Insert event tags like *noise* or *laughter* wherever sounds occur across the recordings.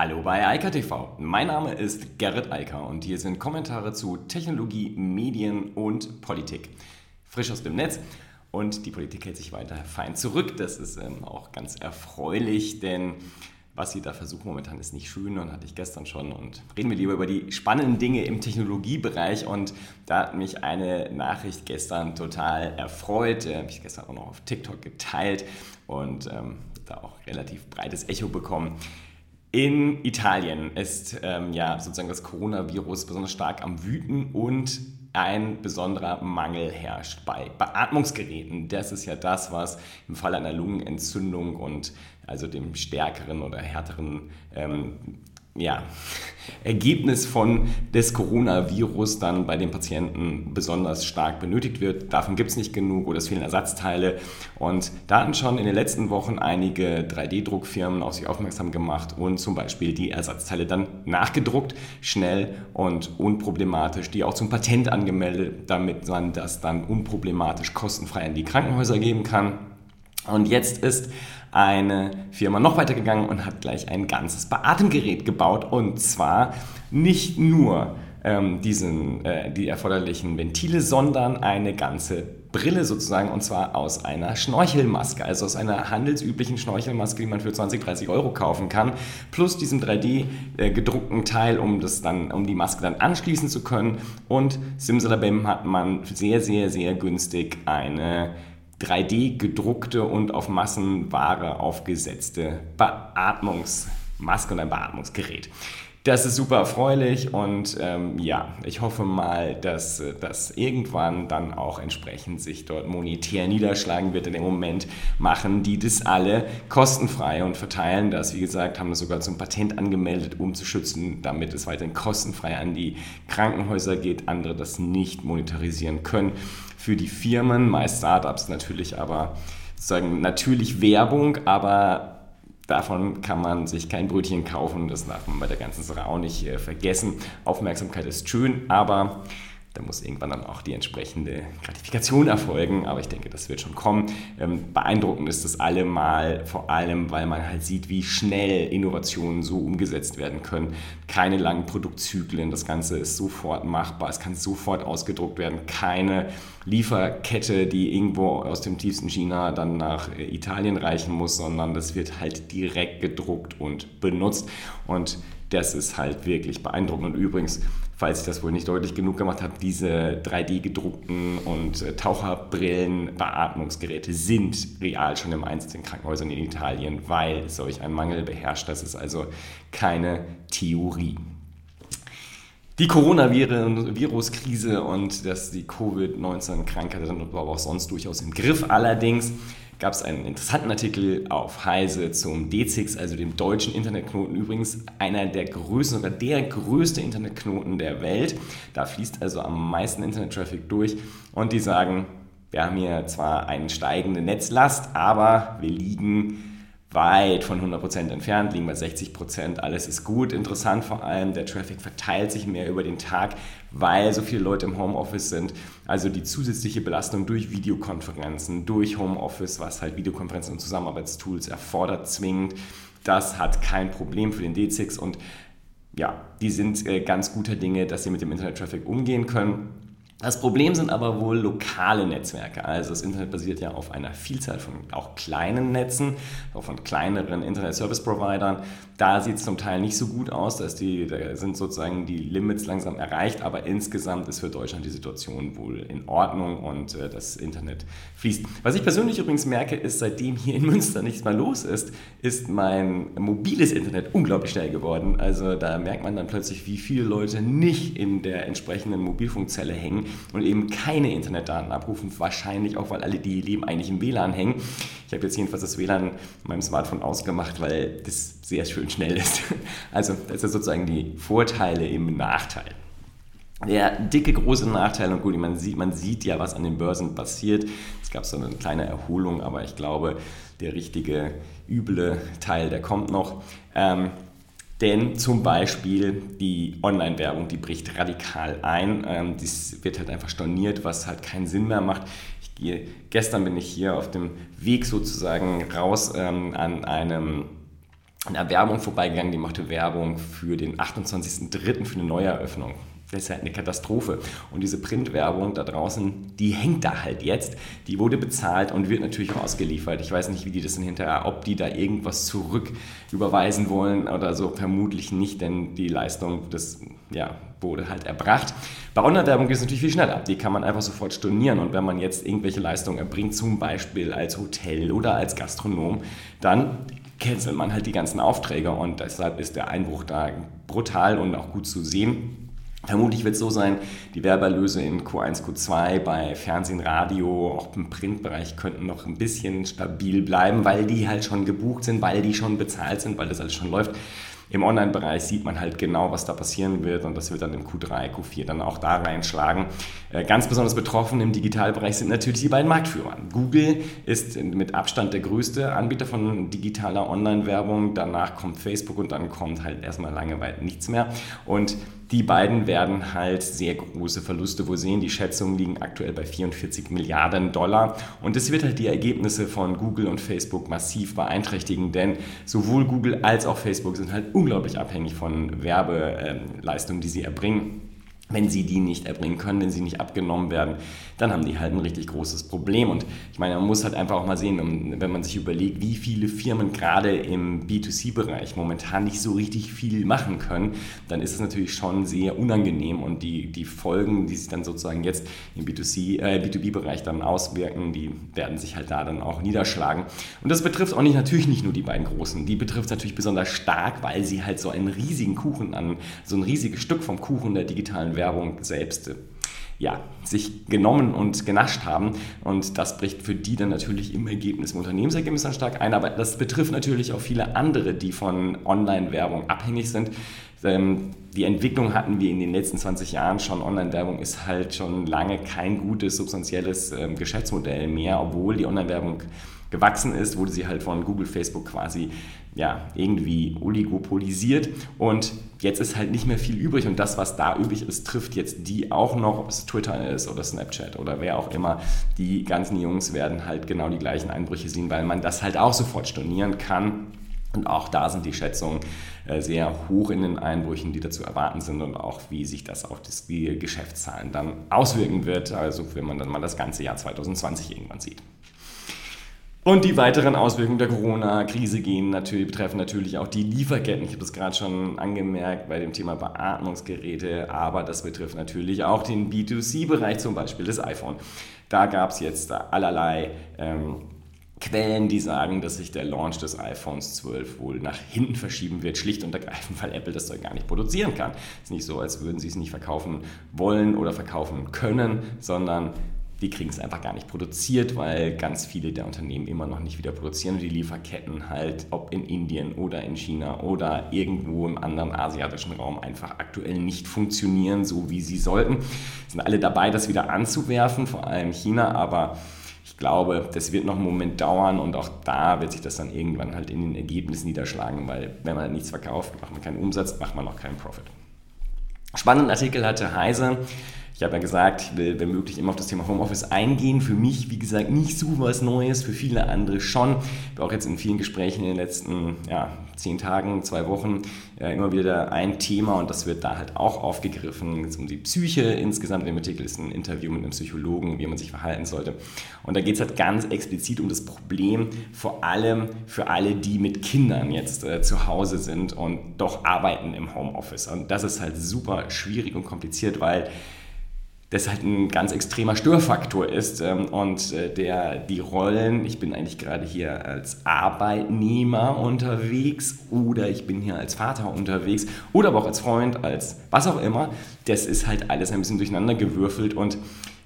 Hallo bei Eika TV. Mein Name ist Gerrit Eiker und hier sind Kommentare zu Technologie, Medien und Politik. Frisch aus dem Netz und die Politik hält sich weiter fein zurück. Das ist ähm, auch ganz erfreulich, denn was sie da versuchen momentan ist nicht schön und hatte ich gestern schon. Und reden wir lieber über die spannenden Dinge im Technologiebereich. Und da hat mich eine Nachricht gestern total erfreut. Die habe ich gestern auch noch auf TikTok geteilt und ähm, da auch relativ breites Echo bekommen. In Italien ist ähm, ja sozusagen das Coronavirus besonders stark am Wüten und ein besonderer Mangel herrscht bei Beatmungsgeräten. Das ist ja das, was im Fall einer Lungenentzündung und also dem stärkeren oder härteren ähm, ja, Ergebnis von des Coronavirus dann bei den Patienten besonders stark benötigt wird. Davon gibt es nicht genug oder es fehlen Ersatzteile. Und da hatten schon in den letzten Wochen einige 3D-Druckfirmen auf sich aufmerksam gemacht und zum Beispiel die Ersatzteile dann nachgedruckt, schnell und unproblematisch, die auch zum Patent angemeldet, damit man das dann unproblematisch kostenfrei in die Krankenhäuser geben kann. Und jetzt ist eine Firma noch weiter gegangen und hat gleich ein ganzes Beatemgerät gebaut. Und zwar nicht nur ähm, diesen, äh, die erforderlichen Ventile, sondern eine ganze Brille sozusagen und zwar aus einer Schnorchelmaske, also aus einer handelsüblichen Schnorchelmaske, die man für 20, 30 Euro kaufen kann, plus diesem 3D äh, gedruckten Teil, um das dann, um die Maske dann anschließen zu können. Und simsalabim hat man sehr, sehr, sehr günstig eine 3D gedruckte und auf Massenware aufgesetzte Beatmungsmaske und ein Beatmungsgerät. Das ist super erfreulich und ähm, ja, ich hoffe mal, dass das irgendwann dann auch entsprechend sich dort monetär niederschlagen wird. In dem Moment machen die das alle kostenfrei und verteilen das. Wie gesagt, haben das sogar zum Patent angemeldet, um zu schützen, damit es weiterhin kostenfrei an die Krankenhäuser geht, andere das nicht monetarisieren können. Für die Firmen, meist Startups natürlich, aber sozusagen natürlich Werbung, aber Davon kann man sich kein Brötchen kaufen, das darf man bei der ganzen Sache auch nicht äh, vergessen. Aufmerksamkeit ist schön, aber da muss irgendwann dann auch die entsprechende Gratifikation erfolgen, aber ich denke, das wird schon kommen. Ähm, beeindruckend ist das allemal, vor allem, weil man halt sieht, wie schnell Innovationen so umgesetzt werden können. Keine langen Produktzyklen, das Ganze ist sofort machbar, es kann sofort ausgedruckt werden, keine Lieferkette, die irgendwo aus dem tiefsten China dann nach äh, Italien reichen muss, sondern das wird halt direkt gedruckt und benutzt und das ist halt wirklich beeindruckend. Und übrigens, falls ich das wohl nicht deutlich genug gemacht habe, diese 3D-gedruckten und äh, Taucherbrillen, Beatmungsgeräte sind real schon im Einsatz in Krankenhäusern in Italien, weil solch ein Mangel beherrscht. Das ist also keine Theorie. Die Coronavirus-Krise und das, die Covid-19-Krankheit sind aber auch sonst durchaus im Griff. Allerdings gab es einen interessanten Artikel auf Heise zum DZIX, also dem deutschen Internetknoten. Übrigens einer der größten oder der größte Internetknoten der Welt. Da fließt also am meisten Internettraffic durch. Und die sagen, wir haben hier zwar eine steigende Netzlast, aber wir liegen weit von 100% entfernt, liegen bei 60%. Alles ist gut. Interessant vor allem, der Traffic verteilt sich mehr über den Tag, weil so viele Leute im Homeoffice sind. Also die zusätzliche Belastung durch Videokonferenzen, durch Homeoffice, was halt Videokonferenzen und Zusammenarbeitstools erfordert, zwingend. Das hat kein Problem für den D6 und ja, die sind äh, ganz guter Dinge, dass sie mit dem Internet-Traffic umgehen können. Das Problem sind aber wohl lokale Netzwerke. Also das Internet basiert ja auf einer Vielzahl von auch kleinen Netzen, auch von kleineren Internet-Service-Providern. Da sieht es zum Teil nicht so gut aus, dass die, da sind sozusagen die Limits langsam erreicht, aber insgesamt ist für Deutschland die Situation wohl in Ordnung und äh, das Internet fließt. Was ich persönlich übrigens merke, ist, seitdem hier in Münster nichts mehr los ist, ist mein mobiles Internet unglaublich schnell geworden. Also da merkt man dann plötzlich, wie viele Leute nicht in der entsprechenden Mobilfunkzelle hängen und eben keine Internetdaten abrufen. Wahrscheinlich auch, weil alle, die leben, eigentlich im WLAN hängen. Ich habe jetzt jedenfalls das WLAN in meinem Smartphone ausgemacht, weil das sehr schön schnell ist. *laughs* Also das sind sozusagen die Vorteile im Nachteil. Der dicke große Nachteil, und gut, man sieht, man sieht ja, was an den Börsen passiert. Es gab so eine kleine Erholung, aber ich glaube, der richtige üble Teil, der kommt noch. Ähm, denn zum Beispiel die Online-Werbung, die bricht radikal ein. Ähm, das wird halt einfach storniert, was halt keinen Sinn mehr macht. Ich gehe, gestern bin ich hier auf dem Weg sozusagen raus ähm, an einem der Werbung vorbeigegangen, die machte Werbung für den 28.03. für eine Neueröffnung das ist halt eine Katastrophe. Und diese Printwerbung da draußen, die hängt da halt jetzt. Die wurde bezahlt und wird natürlich auch ausgeliefert. Ich weiß nicht, wie die das dann hinterher, ob die da irgendwas zurück überweisen wollen oder so. Vermutlich nicht, denn die Leistung, das ja, wurde halt erbracht. Bei Online-Werbung geht es natürlich viel schneller. Die kann man einfach sofort stornieren. Und wenn man jetzt irgendwelche Leistungen erbringt, zum Beispiel als Hotel oder als Gastronom, dann cancelt man halt die ganzen Aufträge. Und deshalb ist der Einbruch da brutal und auch gut zu sehen. Vermutlich wird es so sein, die Werbeerlöse in Q1, Q2 bei Fernsehen, Radio, auch im Printbereich könnten noch ein bisschen stabil bleiben, weil die halt schon gebucht sind, weil die schon bezahlt sind, weil das alles schon läuft. Im Online-Bereich sieht man halt genau, was da passieren wird und das wird dann im Q3, Q4 dann auch da reinschlagen. Äh, ganz besonders betroffen im Digitalbereich sind natürlich die beiden Marktführer. Google ist mit Abstand der größte Anbieter von digitaler Online-Werbung. Danach kommt Facebook und dann kommt halt erstmal lange weit nichts mehr. Und die beiden werden halt sehr große Verluste wohl sehen. Die Schätzungen liegen aktuell bei 44 Milliarden Dollar. Und das wird halt die Ergebnisse von Google und Facebook massiv beeinträchtigen, denn sowohl Google als auch Facebook sind halt unglaublich abhängig von Werbeleistungen, die sie erbringen. Wenn sie die nicht erbringen können, wenn sie nicht abgenommen werden, dann haben die halt ein richtig großes Problem. Und ich meine, man muss halt einfach auch mal sehen, wenn man sich überlegt, wie viele Firmen gerade im B2C-Bereich momentan nicht so richtig viel machen können, dann ist es natürlich schon sehr unangenehm und die, die Folgen, die sich dann sozusagen jetzt im B2C, äh, B2B-Bereich dann auswirken, die werden sich halt da dann auch niederschlagen. Und das betrifft auch nicht, natürlich nicht nur die beiden Großen, die betrifft es natürlich besonders stark, weil sie halt so einen riesigen Kuchen an, so ein riesiges Stück vom Kuchen der digitalen Werbung selbst ja, sich genommen und genascht haben. Und das bricht für die dann natürlich im Ergebnis, im Unternehmensergebnis dann stark ein. Aber das betrifft natürlich auch viele andere, die von Online-Werbung abhängig sind. Ähm, die Entwicklung hatten wir in den letzten 20 Jahren schon. Online-Werbung ist halt schon lange kein gutes, substanzielles ähm, Geschäftsmodell mehr, obwohl die Online-Werbung gewachsen ist, wurde sie halt von Google, Facebook quasi ja, irgendwie oligopolisiert und jetzt ist halt nicht mehr viel übrig und das, was da übrig ist, trifft jetzt die auch noch, ob es Twitter ist oder Snapchat oder wer auch immer. Die ganzen Jungs werden halt genau die gleichen Einbrüche sehen, weil man das halt auch sofort stornieren kann. Und auch da sind die Schätzungen äh, sehr hoch in den Einbrüchen, die dazu erwarten sind und auch wie sich das auf die Geschäftszahlen dann auswirken wird. Also wenn man dann mal das ganze Jahr 2020 irgendwann sieht. Und die weiteren Auswirkungen der Corona-Krise gehen natürlich, betreffen natürlich auch die Lieferketten. Ich habe das gerade schon angemerkt bei dem Thema Beatmungsgeräte, aber das betrifft natürlich auch den B2C-Bereich, zum Beispiel das iPhone. Da gab es jetzt allerlei ähm, Quellen, die sagen, dass sich der Launch des iPhones 12 wohl nach hinten verschieben wird, schlicht und ergreifend, weil Apple das Zeug gar nicht produzieren kann. Es ist nicht so, als würden sie es nicht verkaufen wollen oder verkaufen können, sondern die kriegen es einfach gar nicht produziert, weil ganz viele der Unternehmen immer noch nicht wieder produzieren und die Lieferketten halt, ob in Indien oder in China oder irgendwo im anderen asiatischen Raum einfach aktuell nicht funktionieren, so wie sie sollten. Sind alle dabei, das wieder anzuwerfen, vor allem China, aber ich glaube, das wird noch einen Moment dauern und auch da wird sich das dann irgendwann halt in den Ergebnissen niederschlagen, weil wenn man nichts verkauft, macht man keinen Umsatz, macht man auch keinen Profit. Spannenden Artikel hatte Heise ich habe ja gesagt, ich will, wenn möglich, immer auf das Thema Homeoffice eingehen. Für mich, wie gesagt, nicht so was Neues, für viele andere schon. Ich habe auch jetzt in vielen Gesprächen in den letzten ja, zehn Tagen, zwei Wochen äh, immer wieder ein Thema und das wird da halt auch aufgegriffen. Es um die Psyche insgesamt. Im Artikel ist ein Interview mit einem Psychologen, wie man sich verhalten sollte. Und da geht es halt ganz explizit um das Problem, vor allem für alle, die mit Kindern jetzt äh, zu Hause sind und doch arbeiten im Homeoffice. Und das ist halt super schwierig und kompliziert, weil das halt ein ganz extremer Störfaktor ist ähm, und äh, der die Rollen, ich bin eigentlich gerade hier als Arbeitnehmer unterwegs oder ich bin hier als Vater unterwegs oder aber auch als Freund, als was auch immer, das ist halt alles ein bisschen durcheinander gewürfelt und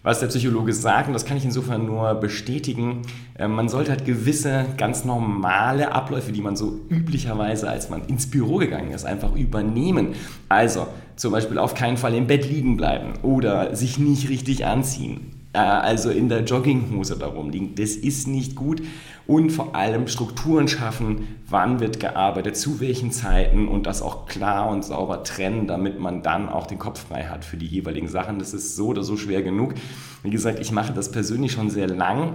was der Psychologe sagt, und das kann ich insofern nur bestätigen, äh, man sollte halt gewisse ganz normale Abläufe, die man so üblicherweise, als man ins Büro gegangen ist, einfach übernehmen. Also zum Beispiel auf keinen Fall im Bett liegen bleiben oder sich nicht richtig anziehen. Äh, also in der Jogginghose darum liegen. Das ist nicht gut. Und vor allem Strukturen schaffen, wann wird gearbeitet, zu welchen Zeiten und das auch klar und sauber trennen, damit man dann auch den Kopf frei hat für die jeweiligen Sachen. Das ist so oder so schwer genug. Wie gesagt, ich mache das persönlich schon sehr lang.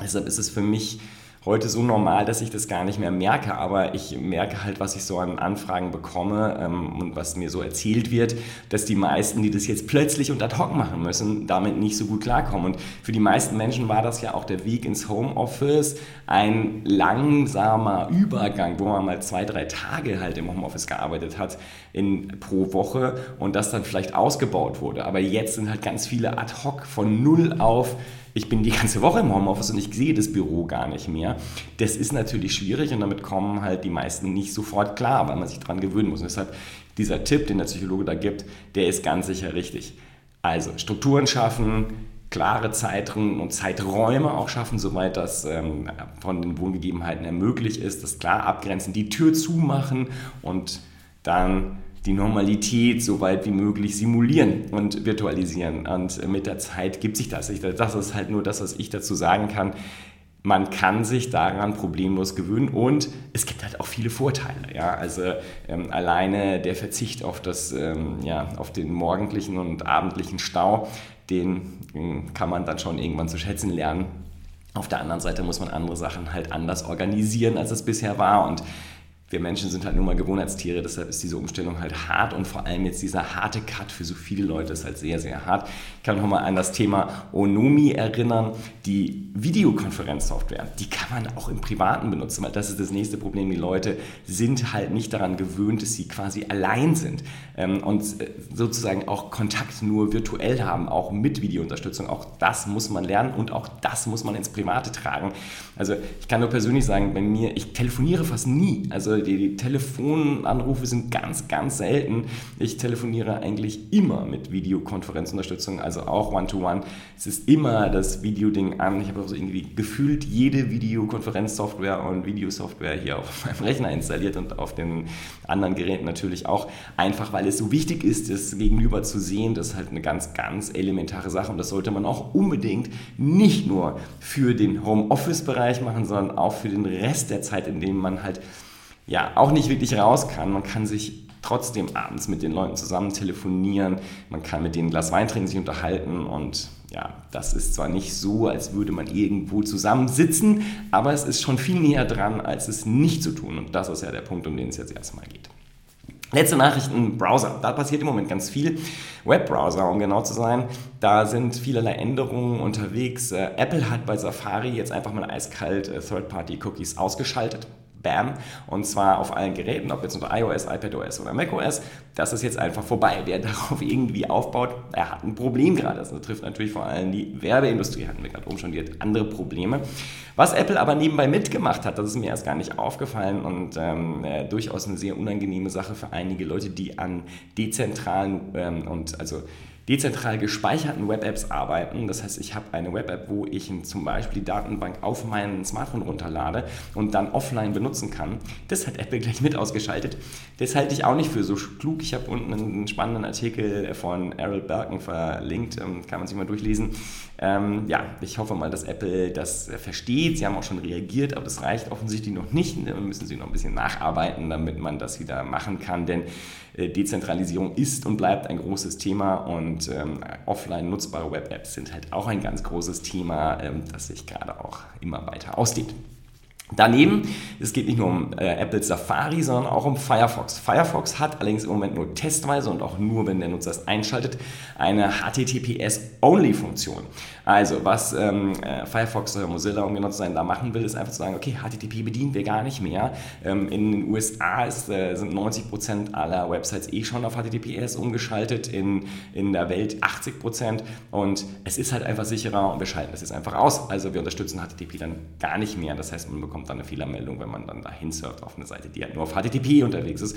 Deshalb ist es für mich heute so normal, dass ich das gar nicht mehr merke, aber ich merke halt, was ich so an Anfragen bekomme ähm, und was mir so erzählt wird, dass die meisten, die das jetzt plötzlich und ad hoc machen müssen, damit nicht so gut klarkommen. Und für die meisten Menschen war das ja auch der Weg ins Homeoffice ein langsamer Übergang, wo man mal zwei, drei Tage halt im Homeoffice gearbeitet hat in, pro Woche und das dann vielleicht ausgebaut wurde. Aber jetzt sind halt ganz viele ad hoc von null auf ich bin die ganze Woche im Homeoffice und ich sehe das Büro gar nicht mehr. Das ist natürlich schwierig und damit kommen halt die meisten nicht sofort klar, weil man sich daran gewöhnen muss. Und deshalb dieser Tipp, den der Psychologe da gibt, der ist ganz sicher richtig. Also Strukturen schaffen, klare Zeiträume und Zeiträume auch schaffen, soweit das ähm, von den Wohngegebenheiten her möglich ist, das klar abgrenzen, die Tür zumachen und dann die Normalität so weit wie möglich simulieren und virtualisieren. Und mit der Zeit gibt sich das. Das ist halt nur das, was ich dazu sagen kann. Man kann sich daran problemlos gewöhnen und es gibt halt auch viele Vorteile. Ja? Also ähm, alleine der Verzicht auf, das, ähm, ja, auf den morgendlichen und abendlichen Stau, den ähm, kann man dann schon irgendwann zu schätzen lernen. Auf der anderen Seite muss man andere Sachen halt anders organisieren, als es bisher war. Und wir Menschen sind halt nur mal Gewohnheitstiere, deshalb ist diese Umstellung halt hart und vor allem jetzt dieser harte Cut für so viele Leute ist halt sehr, sehr hart. Ich kann noch mal an das Thema Onomi erinnern, die Videokonferenzsoftware, die kann man auch im Privaten benutzen, weil das ist das nächste Problem. Die Leute sind halt nicht daran gewöhnt, dass sie quasi allein sind ähm, und äh, sozusagen auch Kontakt nur virtuell haben, auch mit Videounterstützung. Auch das muss man lernen und auch das muss man ins Private tragen. Also ich kann nur persönlich sagen, bei mir, ich telefoniere fast nie. Also die, die Telefonanrufe sind ganz, ganz selten. Ich telefoniere eigentlich immer mit Videokonferenzunterstützung, also auch One-to-One. -One. Es ist immer das Videoding an. Ich habe also irgendwie gefühlt jede Videokonferenzsoftware und Videosoftware hier auf *laughs* meinem Rechner installiert und auf den anderen Geräten natürlich auch. Einfach weil es so wichtig ist, das Gegenüber zu sehen. Das ist halt eine ganz, ganz elementare Sache und das sollte man auch unbedingt nicht nur für den Homeoffice-Bereich machen, sondern auch für den Rest der Zeit, in dem man halt ja auch nicht wirklich raus kann. Man kann sich trotzdem abends mit den Leuten zusammen telefonieren, man kann mit denen ein Glas Wein trinken, sich unterhalten und ja, das ist zwar nicht so, als würde man irgendwo zusammensitzen, aber es ist schon viel näher dran, als es nicht zu tun und das ist ja der Punkt, um den es jetzt erstmal geht. Letzte Nachrichten, Browser. Da passiert im Moment ganz viel. Webbrowser, um genau zu sein. Da sind vielerlei Änderungen unterwegs. Äh, Apple hat bei Safari jetzt einfach mal eiskalt äh, Third-Party-Cookies ausgeschaltet. Bam. Und zwar auf allen Geräten, ob jetzt unter iOS, iPadOS oder macOS. Das ist jetzt einfach vorbei. Wer *laughs* darauf irgendwie aufbaut, er hat ein Problem gerade. Das betrifft natürlich vor allem die Werbeindustrie, hatten wir gerade oben schon, die hat andere Probleme. Was Apple aber nebenbei mitgemacht hat, das ist mir erst gar nicht aufgefallen und ähm, äh, durchaus eine sehr unangenehme Sache für einige Leute, die an dezentralen ähm, und also dezentral gespeicherten Web-Apps arbeiten. Das heißt, ich habe eine Web-App, wo ich zum Beispiel die Datenbank auf mein Smartphone runterlade und dann offline benutzen kann. Das hat Apple gleich mit ausgeschaltet. Das halte ich auch nicht für so klug. Ich habe unten einen spannenden Artikel von Errol Berken verlinkt, ähm, kann man sich mal durchlesen. Ähm, ja, ich hoffe mal, dass Apple das versteht. Sie haben auch schon reagiert, aber das reicht offensichtlich noch nicht. Da müssen sie noch ein bisschen nacharbeiten, damit man das wieder machen kann, denn äh, Dezentralisierung ist und bleibt ein großes Thema und ähm, offline nutzbare Web-Apps sind halt auch ein ganz großes Thema, ähm, das sich gerade auch immer weiter ausdehnt. Daneben, es geht nicht nur um äh, Apple Safari, sondern auch um Firefox. Firefox hat allerdings im Moment nur testweise und auch nur, wenn der Nutzer es einschaltet, eine HTTPS-Only-Funktion. Also, was ähm, äh, Firefox oder Mozilla, um genau zu sein, da machen will, ist einfach zu sagen, okay, HTTP bedienen wir gar nicht mehr. Ähm, in den USA ist, äh, sind 90% aller Websites eh schon auf HTTPS umgeschaltet, in, in der Welt 80% und es ist halt einfach sicherer und wir schalten das jetzt einfach aus. Also wir unterstützen HTTP dann gar nicht mehr. Das heißt, man bekommt kommt dann eine Fehlermeldung, wenn man dann dahin surft auf eine Seite, die halt nur auf HTTP unterwegs ist.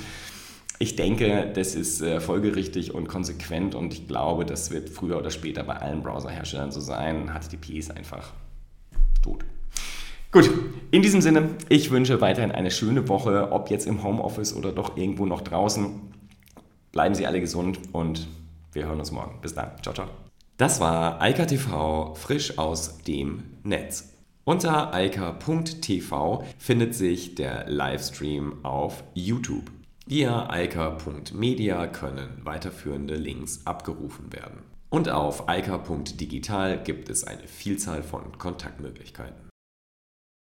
Ich denke, das ist äh, folgerichtig und konsequent und ich glaube, das wird früher oder später bei allen Browserherstellern so sein. HTTP ist einfach tot. Gut, in diesem Sinne, ich wünsche weiterhin eine schöne Woche, ob jetzt im Homeoffice oder doch irgendwo noch draußen. Bleiben Sie alle gesund und wir hören uns morgen. Bis dann. Ciao, ciao. Das war Eika TV frisch aus dem Netz. Unter eika.tv findet sich der Livestream auf YouTube. Via eika.media können weiterführende Links abgerufen werden. Und auf eika.digital gibt es eine Vielzahl von Kontaktmöglichkeiten.